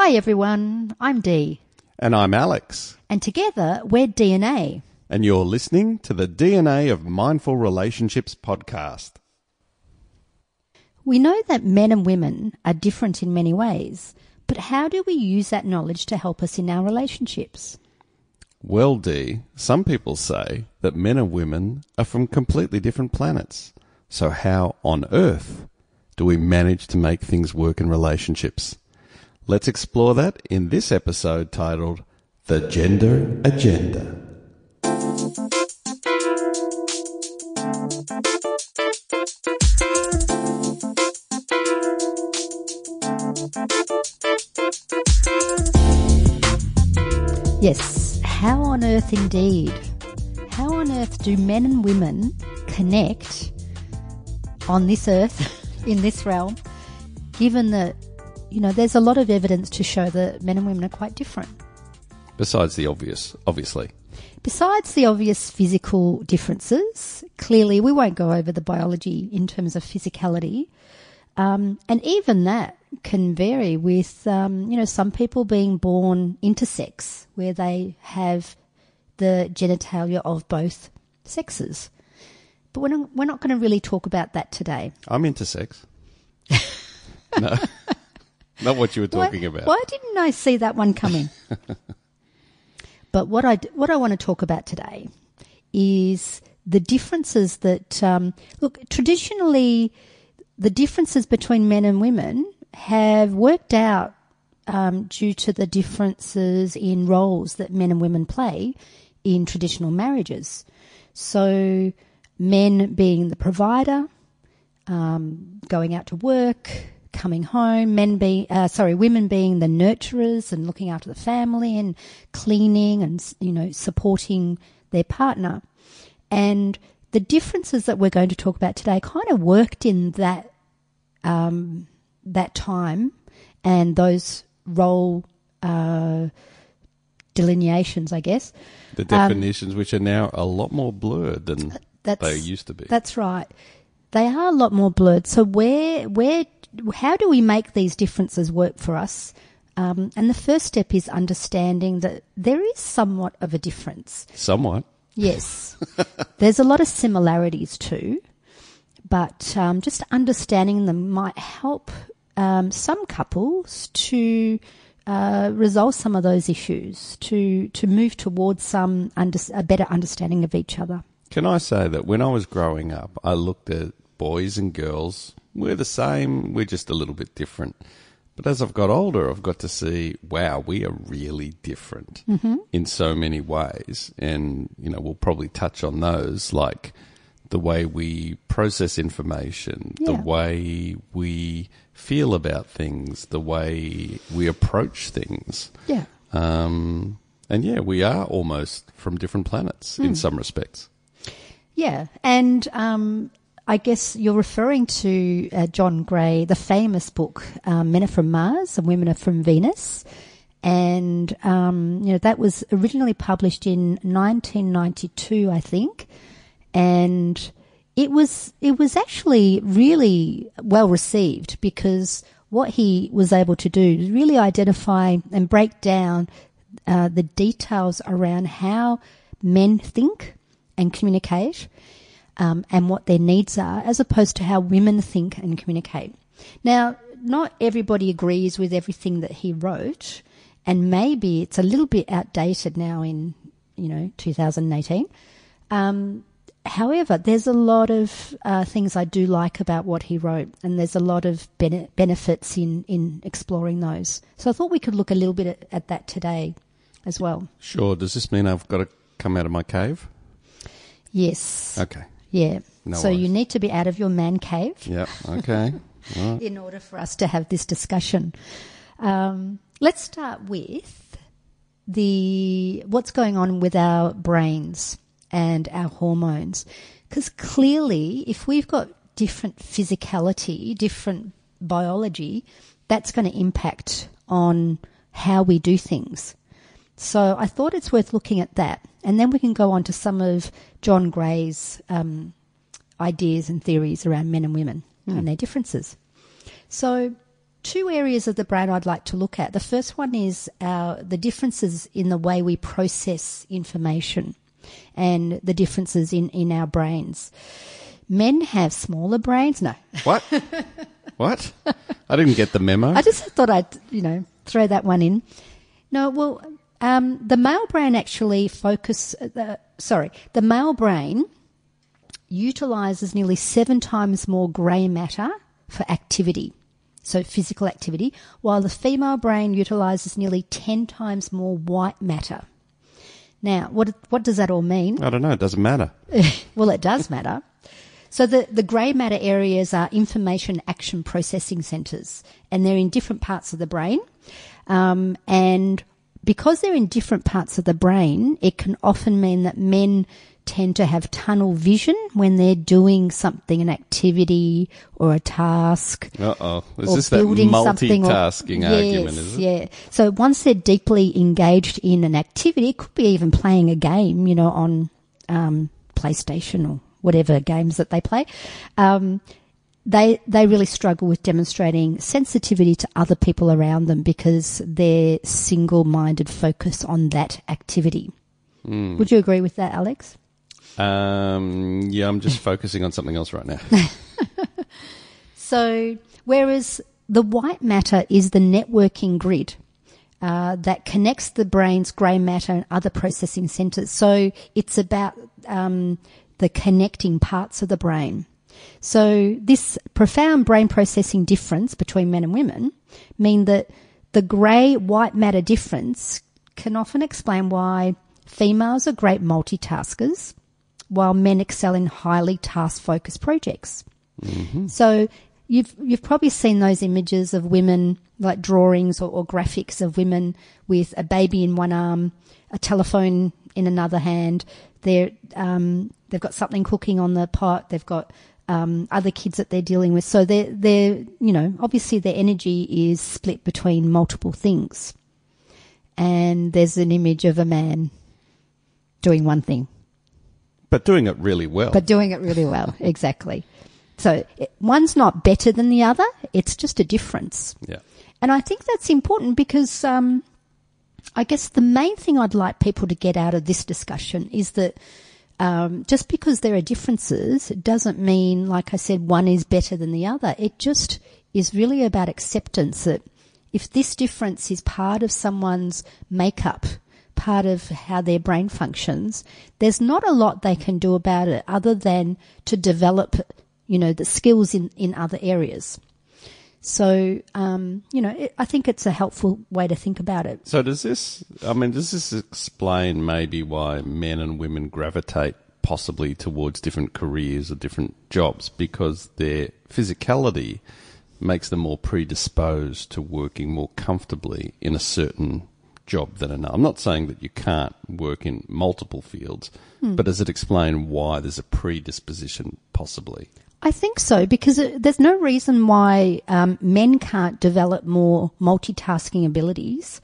Hi everyone, I'm Di, And I'm Alex. and together we're DNA. And you're listening to the DNA of Mindful Relationships podcast. We know that men and women are different in many ways, but how do we use that knowledge to help us in our relationships? Well, Di, some people say that men and women are from completely different planets. So, how on earth do we manage to make things work in relationships? Let's explore that in this episode titled The Gender Agenda. Yes, how on earth indeed? How on earth do men and women connect on this earth, in this realm, given that, you know, there's a lot of evidence to show that men and women are quite different? Besides the obvious, obviously. Besides the obvious physical differences, clearly we won't go over the biology in terms of physicality, um, and even that can vary with, um, you know, some people being born intersex, where they have the genitalia of both sexes. But we're not, we're not going to really talk about that today. I'm intersex. no, not what you were talking why, about. Why didn't I see that one coming? but what I what I want to talk about today is the differences that um, look traditionally the differences between men and women have worked out um, due to the differences in roles that men and women play in traditional marriages. So, men being the provider, um, going out to work, coming home, men being, uh, sorry, women being the nurturers and looking after the family and cleaning and, you know, supporting their partner. And the differences that we're going to talk about today kind of worked in that, um, that time and those role, uh, delineations, I guess. the definitions, which are now a lot more blurred than they used to be. That's right. They are a lot more blurred. So where, where, how do we make these differences work for us? Um, and the first step is understanding that there is somewhat of a difference. Somewhat. Yes, there's a lot of similarities too, but um, just understanding them might help um, some couples to uh, resolve some of those issues, to to move towards some under, a better understanding of each other. Can I say that when I was growing up, I looked at boys and girls. We're the same, we're just a little bit different. But as I've got older, I've got to see, wow, we are really different in so many ways. And, you know, we'll probably touch on those, like the way we process information, the way we feel about things, the way we approach things. Yeah. Um, and yeah, we are almost from different planets in some respects. Yeah, and um, I guess you're referring to uh, John Gray, the famous book um, "Men Are From Mars and Women Are From Venus," and um, you know that was originally published in 1992, I think, and it was it was actually really well received because what he was able to do is really identify and break down uh, the details around how men think and communicate um, and what their needs are, as opposed to how women think and communicate. Now, not everybody agrees with everything that he wrote, and maybe it's a little bit outdated now in you know 2018. Um, however, there's a lot of uh, things I do like about what he wrote, and there's a lot of bene- benefits in in exploring those. So I thought we could look a little bit at, at that today as well. Sure. Does this mean I've got to come out of my cave? Yes. Okay. Yeah. No so you need to be out of your man cave Yep. Okay. Right. in order for us to have this discussion. Um, let's start with the what's going on with our brains and our hormones, because clearly, if we've got different physicality, different biology, that's going to impact on how we do things. So I thought it's worth looking at that. And then we can go on to some of John Gray's um, ideas and theories around men and women and their differences. So two areas of the brain I'd like to look at. The first one is our, the differences in the way we process information and the differences in, in our brains. Men have smaller brains. No, What? what? I didn't get the memo. I just thought I'd, you know, throw that one in. No, well, um, the male brain actually focus. Uh, sorry, the male brain utilizes nearly seven times more grey matter for activity, so physical activity, while the female brain utilizes nearly ten times more white matter. Now, what what does that all mean? I don't know. It doesn't matter. well, it does matter. So the, the grey matter areas are information action processing centres, and they're in different parts of the brain. Um, and because they're in different parts of the brain, it can often mean that men tend to have tunnel vision when they're doing something, an activity or a task. Uh oh. Is this that building something or- multitasking yes, is it? Yeah. So once they're deeply engaged in an activity, it could be even playing a game, you know, on um, PlayStation or whatever games that they play. Um, they they really struggle with demonstrating sensitivity to other people around them because they're single minded focus on that activity. Hmm. Would you agree with that, Alex? Um, yeah, I'm just focusing on something else right now. So, whereas the white matter is the networking grid uh, that connects the brain's grey matter and other processing centres. So, it's about um, the connecting parts of the brain. So, this profound brain processing difference between men and women mean that the grey white matter difference can often explain why females are great multitaskers while men excel in highly task focused projects. So you've you've probably seen those images of women like drawings or, or graphics of women with a baby in one arm, a telephone in another hand. They're um, they've got something cooking on the pot. They've got um, other kids that they're dealing with. So they're they're you know obviously their energy is split between multiple things. And there's an image of a man doing one thing but doing it really well. but doing it really well. Exactly. So it, one's not better than the other. It's just a difference. yeah. And I think that's important because um, I guess the main thing I'd like people to get out of this discussion is that um, just because there are differences doesn't mean, like I said, one is better than the other. It just is really about acceptance that if this difference is part of someone's makeup, part of how their brain functions, there's not a lot they can do about it other than to develop, you know, the skills in, in other areas. So, um, you know, it, I think it's a helpful way to think about it. So does this? I mean, does this explain maybe why men and women gravitate possibly towards different careers or different jobs because their physicality makes them more predisposed to working more comfortably in a certain job than another. I'm not saying that you can't work in multiple fields, but does it explain why there's a predisposition possibly? I think so because there's no reason why um, men can't develop more multitasking abilities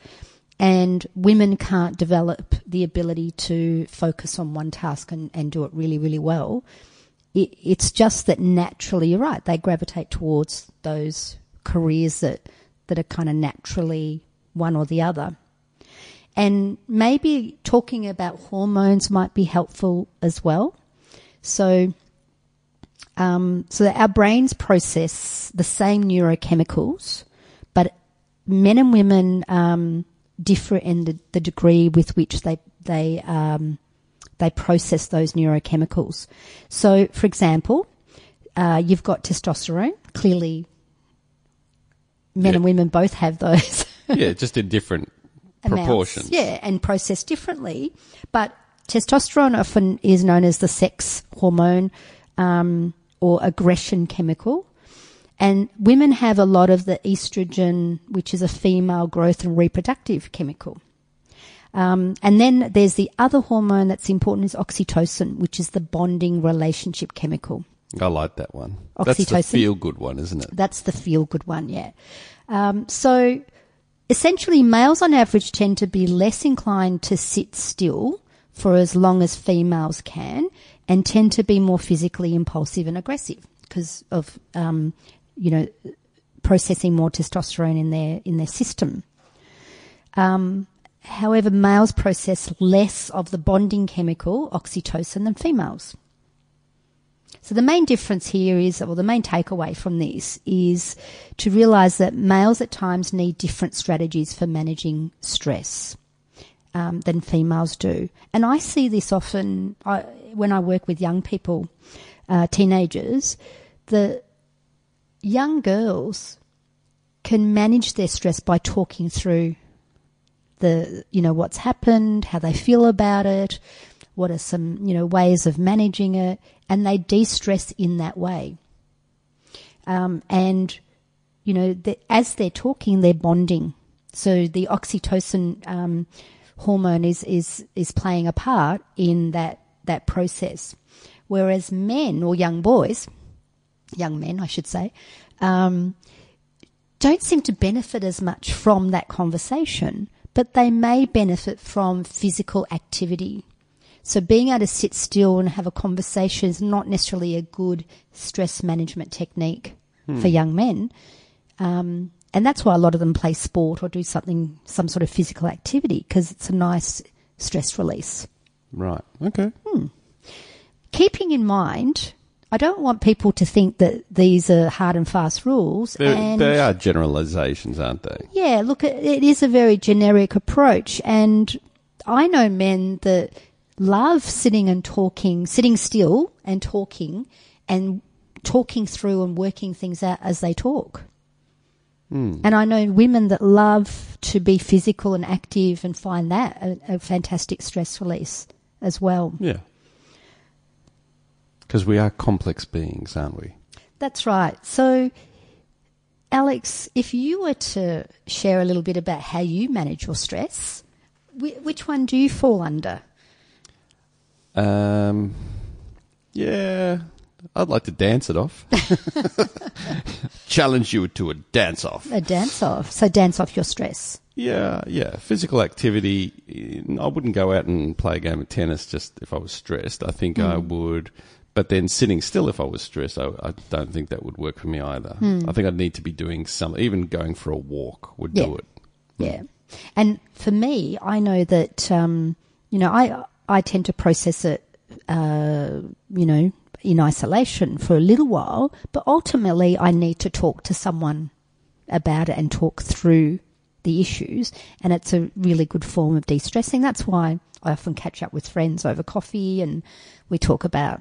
and women can't develop the ability to focus on one task and, and do it really, really well. It, it's just that naturally, you're right, they gravitate towards those careers that, that are kind of naturally one or the other. And maybe talking about hormones might be helpful as well. So, um, so that our brains process the same neurochemicals, but men and women um, differ in the, the degree with which they they um, they process those neurochemicals. So, for example, uh, you've got testosterone. Clearly, men Yeah. and women both have those. yeah, just in different amounts. proportions. Yeah, and processed differently. But testosterone often is known as the sex hormone um, or aggression chemical. And women have a lot of the estrogen, which is a female growth and reproductive chemical. Um, and then there's the other hormone that's important is oxytocin, which is the bonding relationship chemical. I like that one. Oxytocin. That's the feel good one, isn't it? That's the feel good one, yeah. Um, so essentially, males on average tend to be less inclined to sit still for as long as females can and tend to be more physically impulsive and aggressive because of, um, you know, processing more testosterone in their in their system. Um, however, males process less of the bonding chemical oxytocin than females. So the main difference here is, or the main takeaway from this is to realize that males at times need different strategies for managing stress um, than females do. And I see this often I, when I work with young people, uh, teenagers, the young girls can manage their stress by talking through the, you know, what's happened, how they feel about it, what are some, you know, ways of managing it, and they de-stress in that way. Um, and, you know, the, as they're talking, they're bonding. So the oxytocin um, hormone is, is, is playing a part in that, that process. Whereas men or young boys, young men, I should say, um, don't seem to benefit as much from that conversation, but they may benefit from physical activity. So being able to sit still and have a conversation is not necessarily a good stress management technique Hmm. for young men. Um, and that's why a lot of them play sport or do something, some sort of physical activity because it's a nice stress release. Right. Okay. Hmm. Keeping in mind, I don't want people to think that these are hard and fast rules. And they are generalizations, aren't they? Yeah, look, it is a very generic approach. And I know men that love sitting and talking, sitting still and talking and talking through and working things out as they talk. And I know women that love to be physical and active and find that a, a fantastic stress release as well. Yeah. Because we are complex beings, aren't we? That's right. So, Alex, if you were to share a little bit about how you manage your stress, which one do you fall under? Um, yeah, I'd like to dance it off. Challenge you to a dance off. A dance off. So, dance off your stress. Yeah, yeah. Physical activity. I wouldn't go out and play a game of tennis just if I was stressed. I think I would. But then sitting still if I was stressed, I, I don't think that would work for me either. I think I'd need to be doing some, even going for a walk would Yeah. do it. Yeah. And for me, I know that, um, you know, I, I tend to process it, uh, you know, in isolation for a little while, but ultimately I need to talk to someone about it and talk through the issues. And it's a really good form of de stressing. That's why I often catch up with friends over coffee and we talk about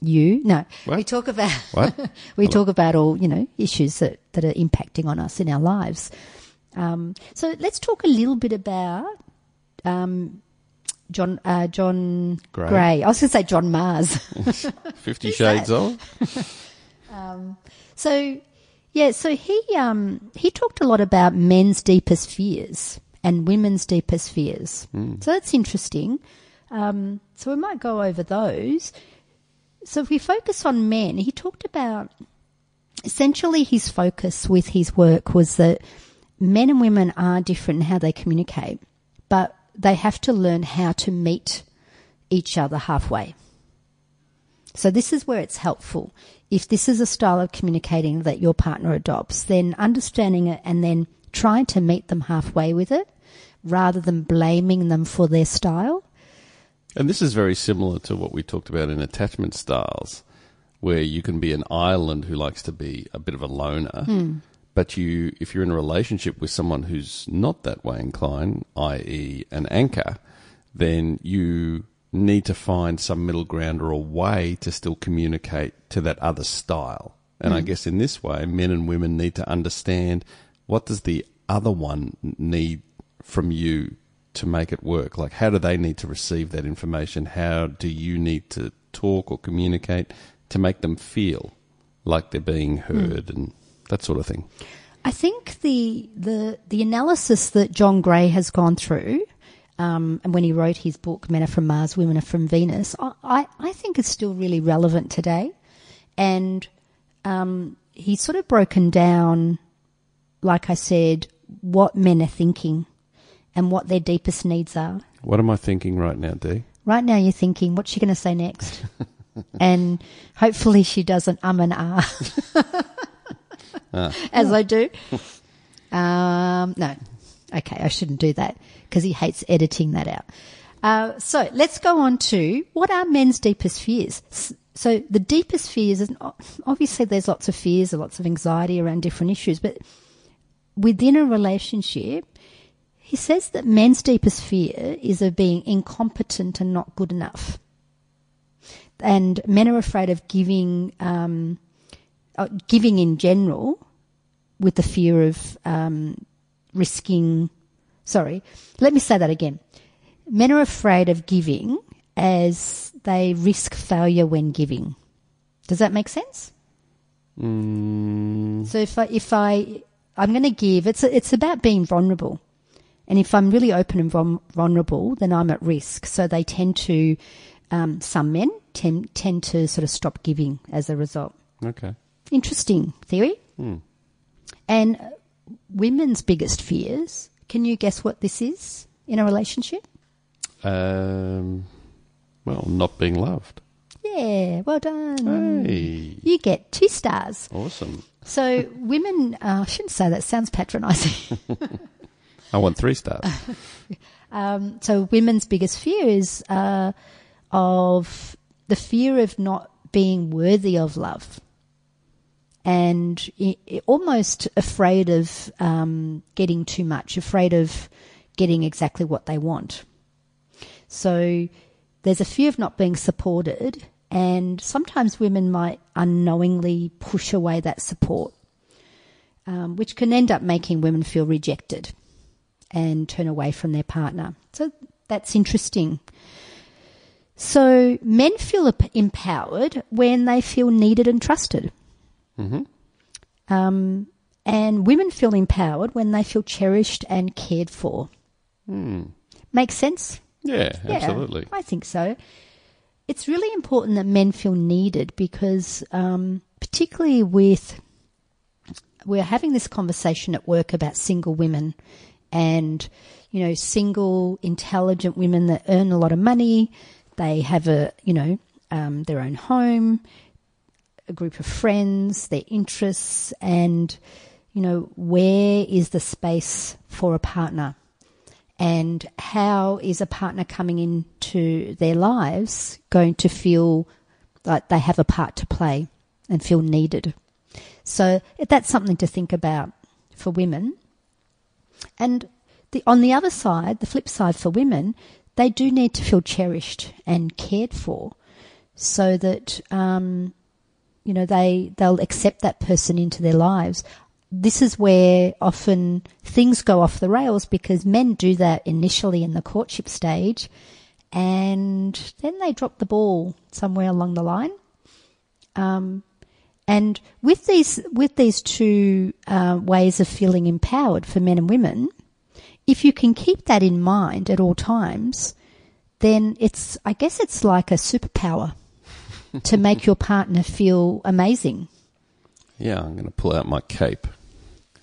you. No, What? we talk about What? we talk about all you know issues that, that are impacting on us in our lives. Um, so let's talk a little bit about um, John uh, John Gray. Gray. I was going to say John Mars. Fifty Shades of? so yeah, so he um, he talked a lot about men's deepest fears and women's deepest fears. So that's interesting. Um, so we might go over those. So if we focus on men, he talked about essentially his focus with his work was that men and women are different in how they communicate, they have to learn how to meet each other halfway. So this is where it's helpful. If this is a style of communicating that your partner adopts, then understanding it and then trying to meet them halfway with it rather than blaming them for their style. And this is very similar to what we talked about in attachment styles, where you can be an island who likes to be a bit of a loner, hmm. But you, if you're in a relationship with someone who's not that way inclined, i.e., an anchor, then you need to find some middle ground or a way to still communicate to that other style. And I mm. guess in this way, men and women need to understand what does the other one need from you to make it work? Like, how do they need to receive that information? How do you need to talk or communicate to make them feel like they're being hmm. heard and that sort of thing? I think the the the analysis that John Gray has gone through, um, and when he wrote his book "Men Are From Mars, Women Are From Venus," I I, I think is still really relevant today, and um, he's sort of broken down, like I said, what men are thinking, and what their deepest needs are. What am I thinking right now, Di? Right now, you're thinking, what's she going to say next? and hopefully, she doesn't um and ah. as I do. um, no, okay, I shouldn't do that because he hates editing that out. Uh, so let's go on to what are men's deepest fears. So the deepest fears is obviously there's lots of fears and lots of anxiety around different issues, but within a relationship, he says that men's deepest fear is of being incompetent and not good enough. And men are afraid of giving, um, uh, giving in general, with the fear of um, risking. Sorry, let me say that again. Men are afraid of giving as they risk failure when giving. Does that make sense? Mm, So if I, if I, I'm going to give, it's, it's about being vulnerable. And if I'm really open and vul- vulnerable, then I'm at risk. So they tend to, um, some men tend, tend to sort of stop giving as a result. okay. Interesting theory. Hmm. And women's biggest fears, can you guess what this is in a relationship? Um, well, not being loved. Yeah, well done. Hey, You get two stars. awesome. So women, uh, I shouldn't say that, sounds patronising. I want three stars. Um, so women's biggest fear is uh, of the fear of not being worthy of love, and almost afraid of um, getting too much, afraid of getting exactly what they want. So there's a fear of not being supported, and sometimes women might unknowingly push away that support, um, which can end up making women feel rejected and turn away from their partner. So that's interesting. So men feel empowered when they feel needed and trusted. Mhm. Um, and women feel empowered when they feel cherished and cared for. Makes sense? Yeah, Yeah, absolutely. I think so. It's really important that men feel needed because, um, particularly with, we're having this conversation at work about single women and, you know, single, intelligent women that earn a lot of money. They have a, you know, um, their own home, a group of friends, their interests, and, you know, where is the space for a partner? and how is a partner coming into their lives going to feel like they have a part to play and feel needed. So that's something to think about for women. And the, on the other side, the flip side for women, they do need to feel cherished and cared for, so that um, you know they they'll accept that person into their lives. This is where often things go off the rails because men do that initially in the courtship stage, and then they drop the ball somewhere along the line. Um, and with these with these two uh, ways of feeling empowered for men and women, if you can keep that in mind at all times, then it's I guess it's like a superpower to make your partner feel amazing. Yeah, I'm going to pull out my cape.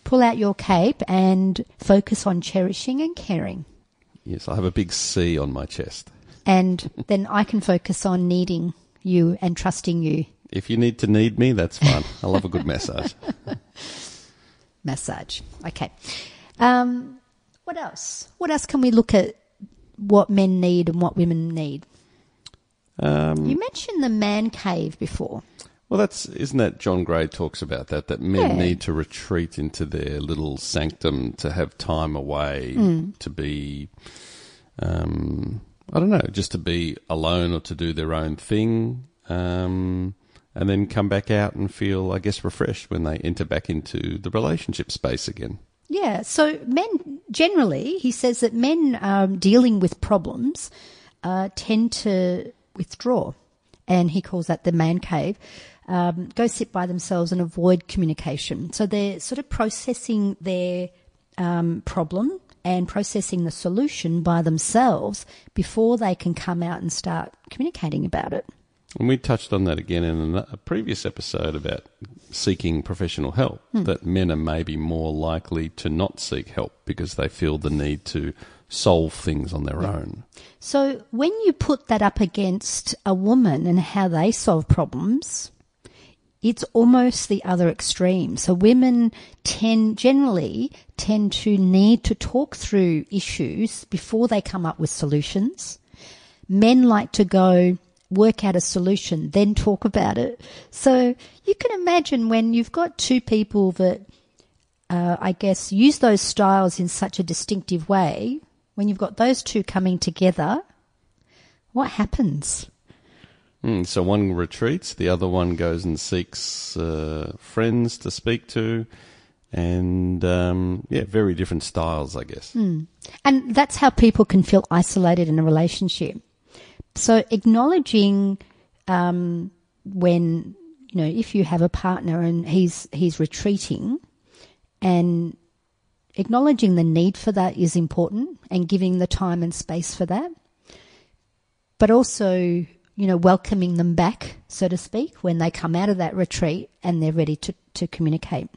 Pull out your cape and focus on cherishing and caring. Yes, I have a big C on my chest. And then I can focus on needing you and trusting you. If you need to need me, that's fine. I love a good massage. Massage. Okay. Um, what else? What else can we look at what men need and what women need? Um, You mentioned the man cave before. well, that's isn't that John Gray talks about that that men Yeah. need to retreat into their little sanctum to have time away Hmm. to be, um, I don't know, just to be alone or to do their own thing, um, and then come back out and feel, I guess, refreshed when they enter back into the relationship space again. Yeah, so men generally, he says that men um, dealing with problems uh, tend to withdraw, and he calls that the man cave. Um, go sit by themselves and avoid communication. So they're sort of processing their um, problem and processing the solution by themselves before they can come out and start communicating about it. And we touched on that again in a previous episode about seeking professional help, that men are maybe more likely to not seek help because they feel the need to solve things on their own. So when you put that up against a woman and how they solve problems, it's almost the other extreme. So women tend, generally tend to need to talk through issues before they come up with solutions. Men like to go work out a solution, then talk about it. So you can imagine when you've got two people that, uh, I guess, use those styles in such a distinctive way, when you've got those two coming together, what happens? Mm, so one retreats, the other one goes and seeks uh, friends to speak to, and um, yeah, very different styles, I guess. Mm. And that's how people can feel isolated in a relationship. So acknowledging um, when you know if you have a partner and he's he's retreating, and acknowledging the need for that is important, and giving the time and space for that. But also you know, welcoming them back, so to speak, when they come out of that retreat and they're ready to, to communicate.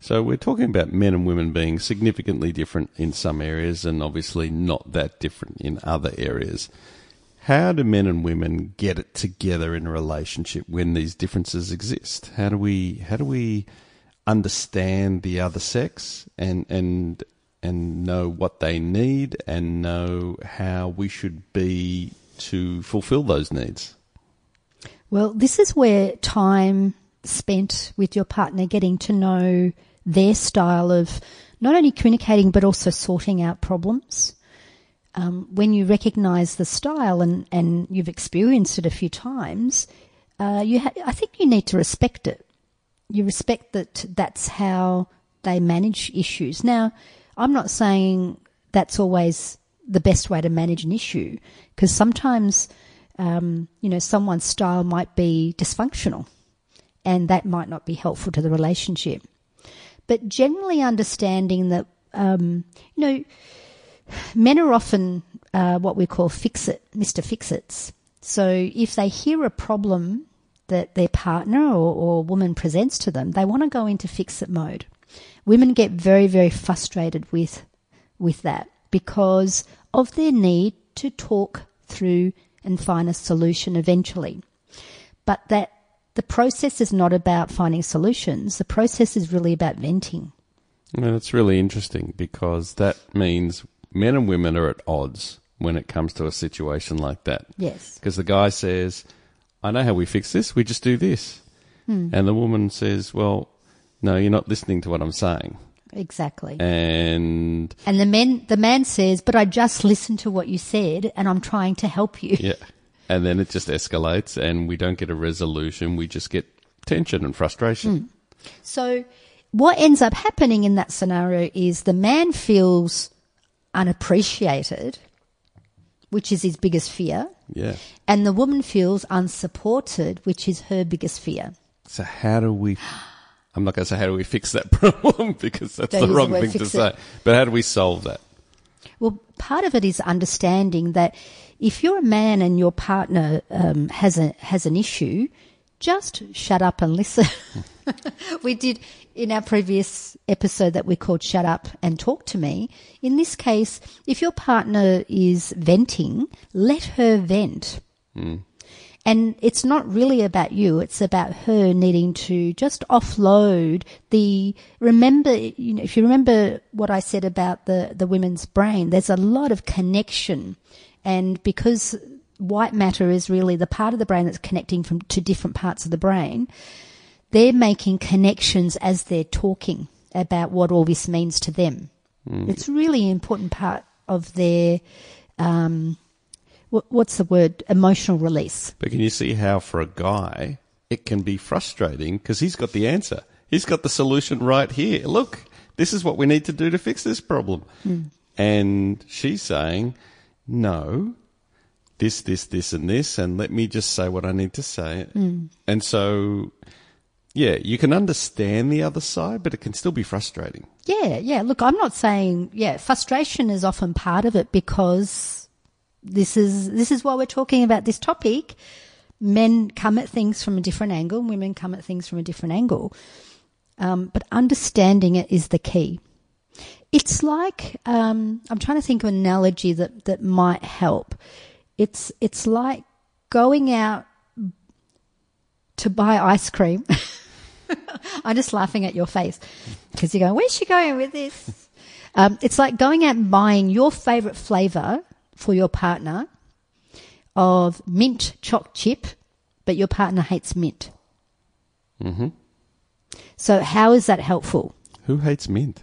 So we're talking about men and women being significantly different in some areas and obviously not that different in other areas. How do men and women get it together in a relationship when these differences exist? How do we how do we understand the other sex and and and know what they need and know how we should be to fulfill those needs? Well, this is where time spent with your partner getting to know their style of not only communicating but also sorting out problems. Um, when you recognize the style and, and you've experienced it a few times, uh, you ha- I think you need to respect it. You respect that that's how they manage issues. Now, I'm not saying that's always the best way to manage an issue because sometimes, um, you know, someone's style might be dysfunctional and that might not be helpful to the relationship. But generally understanding that, um, you know, men are often uh, what we call fix it, Mr. Fix Its. So if they hear a problem that their partner or, or woman presents to them, they want to go into fix it mode. Women get very, very frustrated with with that because of their need to talk through and find a solution eventually. But that the process is not about finding solutions. The process is really about venting. And it's really interesting because that means men and women are at odds when it comes to a situation like that. Yes. Because the guy says, I know how we fix this, we just do this. Hmm. And the woman says, Well, no, you're not listening to what I'm saying. Exactly. And And the men, the man says, "But I just listened to what you said, and I'm trying to help you." yeah. And then it just escalates and we don't get a resolution, we just get tension and frustration. So, what ends up happening in that scenario is the man feels unappreciated, which is his biggest fear, Yeah. and the woman feels unsupported, which is her biggest fear. So how do we? I'm not going to say how do we fix that problem because that's Don't the use the wrong thing to fix say. But how do we solve that? Well, part of it is understanding that if you're a man and your partner um, has a has an issue, just shut up and listen. we did in our previous episode that we called "Shut Up and Talk to Me." In this case, if your partner is venting, let her vent. Hmm. And it's not really about you. It's about her needing to just offload the, remember, you know, if you remember what I said about the, the women's brain, there's a lot of connection. And because white matter is really the part of the brain that's connecting from to different parts of the brain, they're making connections as they're talking about what all this means to them. Mm. It's really an important part of their, um, what, what's the word? Emotional release. But can you see how for a guy it can be frustrating because he's got the answer. He's got the solution right here. Look, this is what we need to do to fix this problem. Mm. And she's saying, no, this, this, this, and this, and let me just say what I need to say. Mm. And so, yeah, you can understand the other side, but it can still be frustrating. Yeah, yeah. Look, I'm not saying, yeah, frustration is often part of it because this is, this is why we're talking about this topic. Men come at things from a different angle, women come at things from a different angle. Um, but understanding it is the key. It's like, um, I'm trying to think of an analogy that, that might help. It's, it's like going out to buy ice cream. I'm just laughing at your face because you're going, where's she going with this? Um, it's like going out and buying your favorite flavor for your partner of mint choc chip, but your partner hates mint. hmm So how is that helpful? Who hates mint?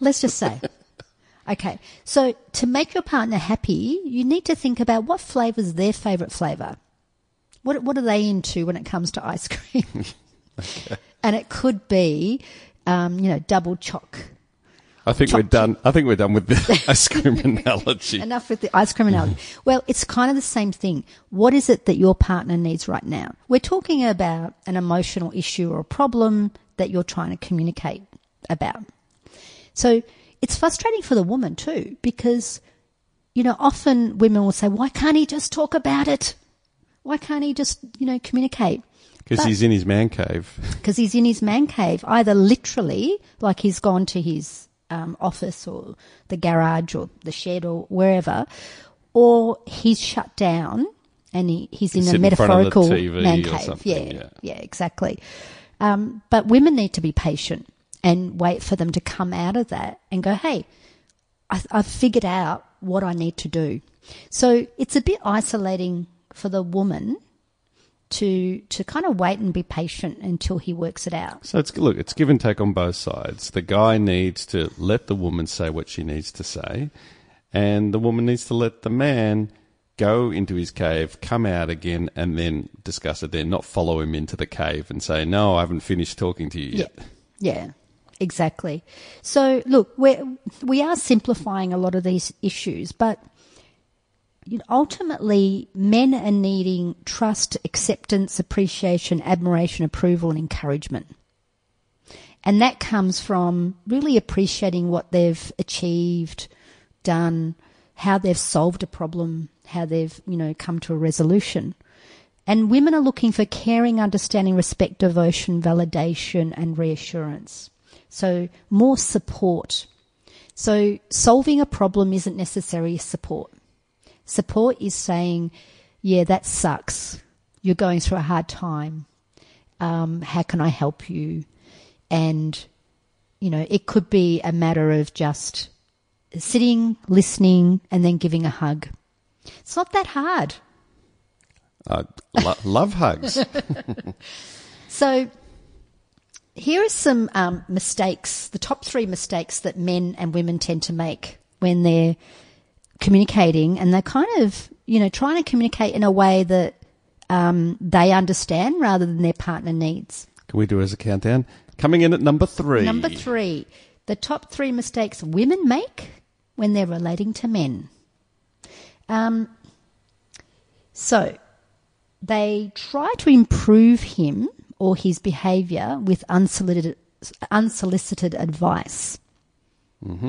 Let's just say. Okay. So to make your partner happy, you need to think about what flavor is their favorite flavor. What, what are they into when it comes to ice cream? And it could be, um, you know, double choc. I think we're done. I think we're done with the ice cream analogy. Enough with the ice cream analogy. Well, it's kind of the same thing. What is it that your partner needs right now? We're talking about an emotional issue or a problem that you're trying to communicate about. So it's frustrating for the woman too, because, you know, often women will say, why can't he just talk about it? Why can't he just, you know, communicate? Because he's in his man cave. because he's in his man cave, either literally, like he's gone to his um, office or the garage or the shed or wherever, or he's shut down and he, he's in He's a in the metaphorical TV man cave. something, Yeah, yeah. yeah, exactly. Um, but women need to be patient and wait for them to come out of that and go, hey, I, I've figured out what I need to do. So it's a bit isolating for the woman to to kind of wait and be patient until he works it out. So it's look, it's give and take on both sides. The guy needs to let the woman say what she needs to say, and the woman needs to let the man go into his cave, come out again, and then discuss it. Then not follow him into the cave and say, "No, I haven't finished talking to you yet." Yeah, exactly. So look, we we are simplifying a lot of these issues, but you know, ultimately, men are needing trust, acceptance, appreciation, admiration, approval, and encouragement. And that comes from really appreciating what they've achieved, done, how they've solved a problem, how they've, you know, come to a resolution. And women are looking for caring, understanding, respect, devotion, validation, and reassurance. So more support. So solving a problem isn't necessarily support. Support is saying, yeah, that sucks. You're going through a hard time. Um, how can I help you? And, you know, it could be a matter of just sitting, listening, and then giving a hug. It's not that hard. I lo- love hugs. So, here are some um, mistakes, the top three mistakes that men and women tend to make when they're communicating, and they're kind of, you know, trying to communicate in a way that um, they understand rather than their partner needs. Can we do it as a countdown? Coming in at number three. Number three, the top three mistakes women make when they're relating to men. Um, so, they try to improve him or his behavior with unsolicited, unsolicited advice.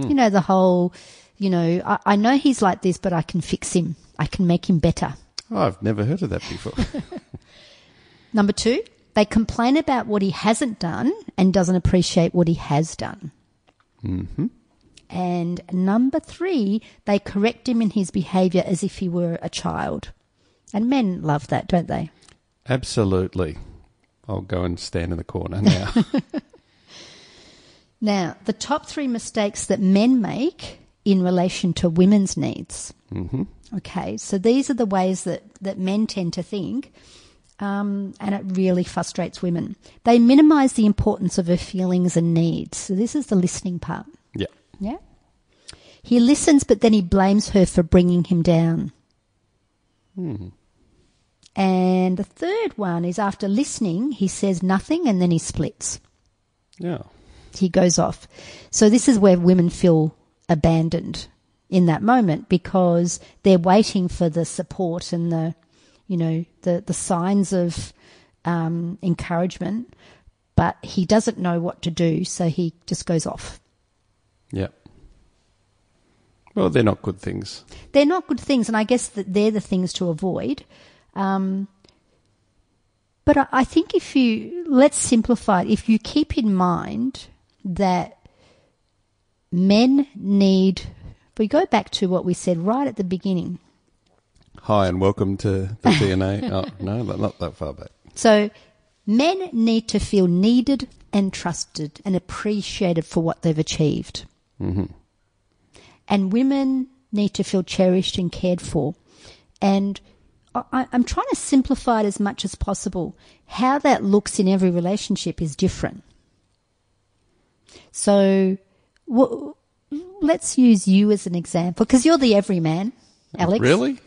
You know, the whole, you know, I, I know he's like this, but I can fix him. I can make him better. Oh, I've never heard of that before. Number two, they complain about what he hasn't done and doesn't appreciate what he has done. hmm And number three, they correct him in his behavior as if he were a child. And men love that, don't they? Absolutely. I'll go and stand in the corner now. Now, the top three mistakes that men make in relation to women's needs. hmm Okay, so these are the ways that, that men tend to think, um, and it really frustrates women. They minimize the importance of her feelings and needs. So, this is the listening part. Yeah. Yeah. He listens, but then he blames her for bringing him down. Hmm. And the third one is after listening, he says nothing and then he splits. Yeah. He goes off. So this is where women feel abandoned in that moment because they're waiting for the support and the, you know, the, the signs of um, encouragement, but he doesn't know what to do, so he just goes off. Yeah. Well, they're not good things. they're not good things, and I guess that they're the things to avoid. Um, but I, I think if you let's simplify it, if you keep in mind that men need, we go back to what we said right at the beginning. Hi, and welcome to the DNA. oh, no, not that far back. So Men need to feel needed and trusted and appreciated for what they've achieved. Mm-hmm. And women need to feel cherished and cared for. And I, I'm trying to simplify it as much as possible. How that looks in every relationship is different. So, wh- let's use you as an example because you're the everyman, Alex. Really?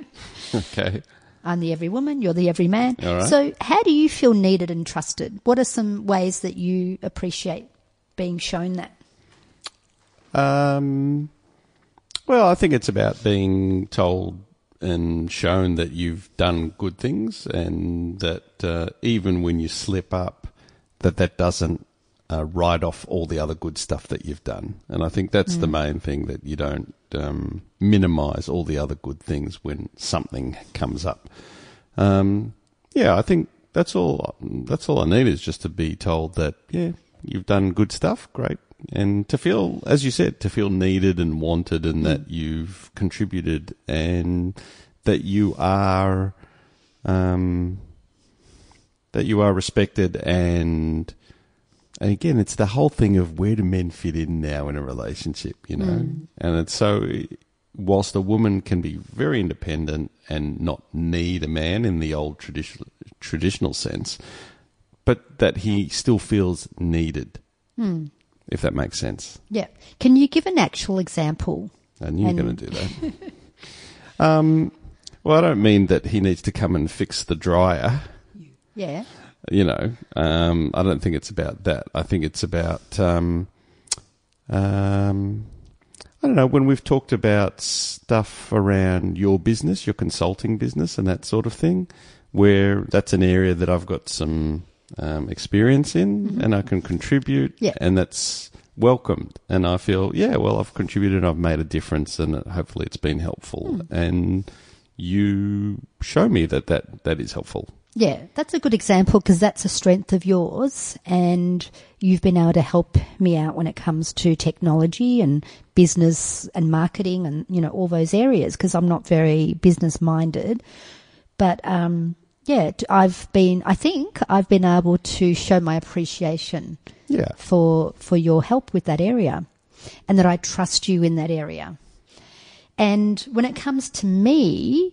okay. I'm the every woman, you're the every man. Right. So, how do you feel needed and trusted? What are some ways that you appreciate being shown that? Um, well, I think it's about being told and shown that you've done good things, and that uh, even when you slip up, that that doesn't uh, write off all the other good stuff that you've done. And I think that's the main thing that you don't um, minimize all the other good things when something comes up. Um, yeah, I think that's all. That's all I need is just to be told that yeah, you've done good stuff, great, and to feel, as you said, to feel needed and wanted, and that you've contributed, and that you are, um, that you are respected, and and again, it's the whole thing of where do men fit in now in a relationship, you know? And it's so, whilst a woman can be very independent and not need a man in the old traditional traditional sense, but that he still feels needed, if that makes sense. Yeah. Can you give an actual example? I knew you were going to do that. um, well, I don't mean that he needs to come and fix the dryer. Yeah. You know, um, I don't think it's about that. I think it's about, um, um, I don't know, when we've talked about stuff around your business, your consulting business, and that sort of thing, where that's an area that I've got some um, experience in and I can contribute, Yeah. and that's welcomed. And I feel, yeah, well, I've contributed, I've made a difference, and hopefully it's been helpful. And you show me that that, that is helpful. Yeah, that's a good example because that's a strength of yours, and you've been able to help me out when it comes to technology and business and marketing and you know all those areas because I'm not very business minded. But um, yeah, I've been. I think I've been able to show my appreciation Yeah. for for your help with that area, and that I trust you in that area. And when it comes to me,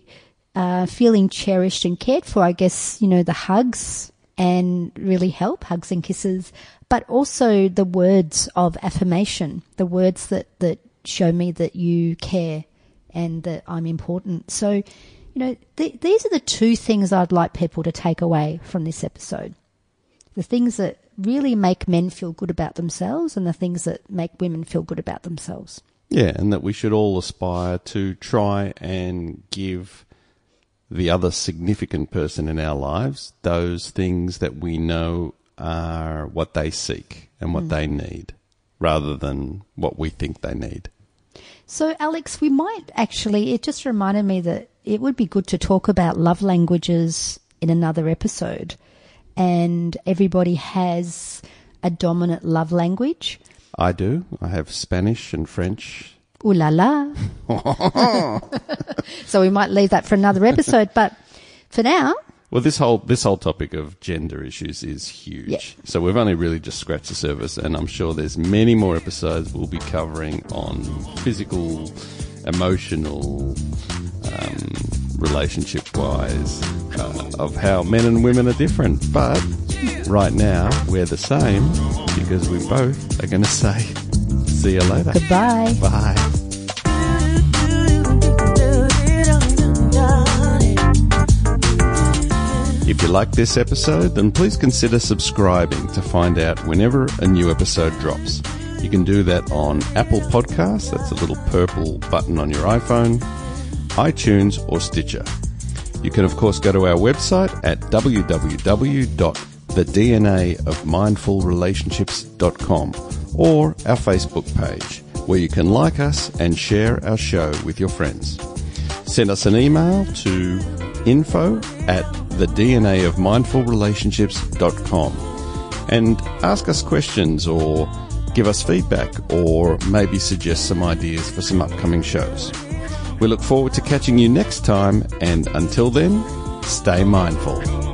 uh, feeling cherished and cared for, I guess, you know, the hugs and really help, hugs and kisses, but also the words of affirmation, the words that, that show me that you care and that I'm important. So, you know, th- these are the two things I'd like people to take away from this episode. The things that really make men feel good about themselves and the things that make women feel good about themselves. Yeah, and that we should all aspire to try and give the other significant person in our lives those things that we know are what they seek and what they mm. need rather than what we think they need. So, Alex, we might actually, it just reminded me that it would be good to talk about love languages in another episode. And everybody has a dominant love language. I do. I have Spanish and French. Ooh la la. so, we might leave that for another episode. But for now, Well, this whole this whole topic of gender issues is huge. Yeah. So we've only really just scratched the surface, and I'm sure there's many more episodes we'll be covering on physical, emotional, um, relationship-wise, uh, of how men and women are different. But right now we're the same because we both are going to say, "See you later." goodbye. Bye. If you like this episode, then please consider subscribing to find out whenever a new episode drops. You can do that on Apple Podcasts, that's a little purple button on your iPhone, iTunes, or Stitcher. You can, of course, go to our website at www.thednaofmindfulrelationships.com or our Facebook page, where you can like us and share our show with your friends. Send us an email to info at the DNA of mindfulrelationships.com and ask us questions or give us feedback or maybe suggest some ideas for some upcoming shows. We look forward to catching you next time and until then, stay mindful.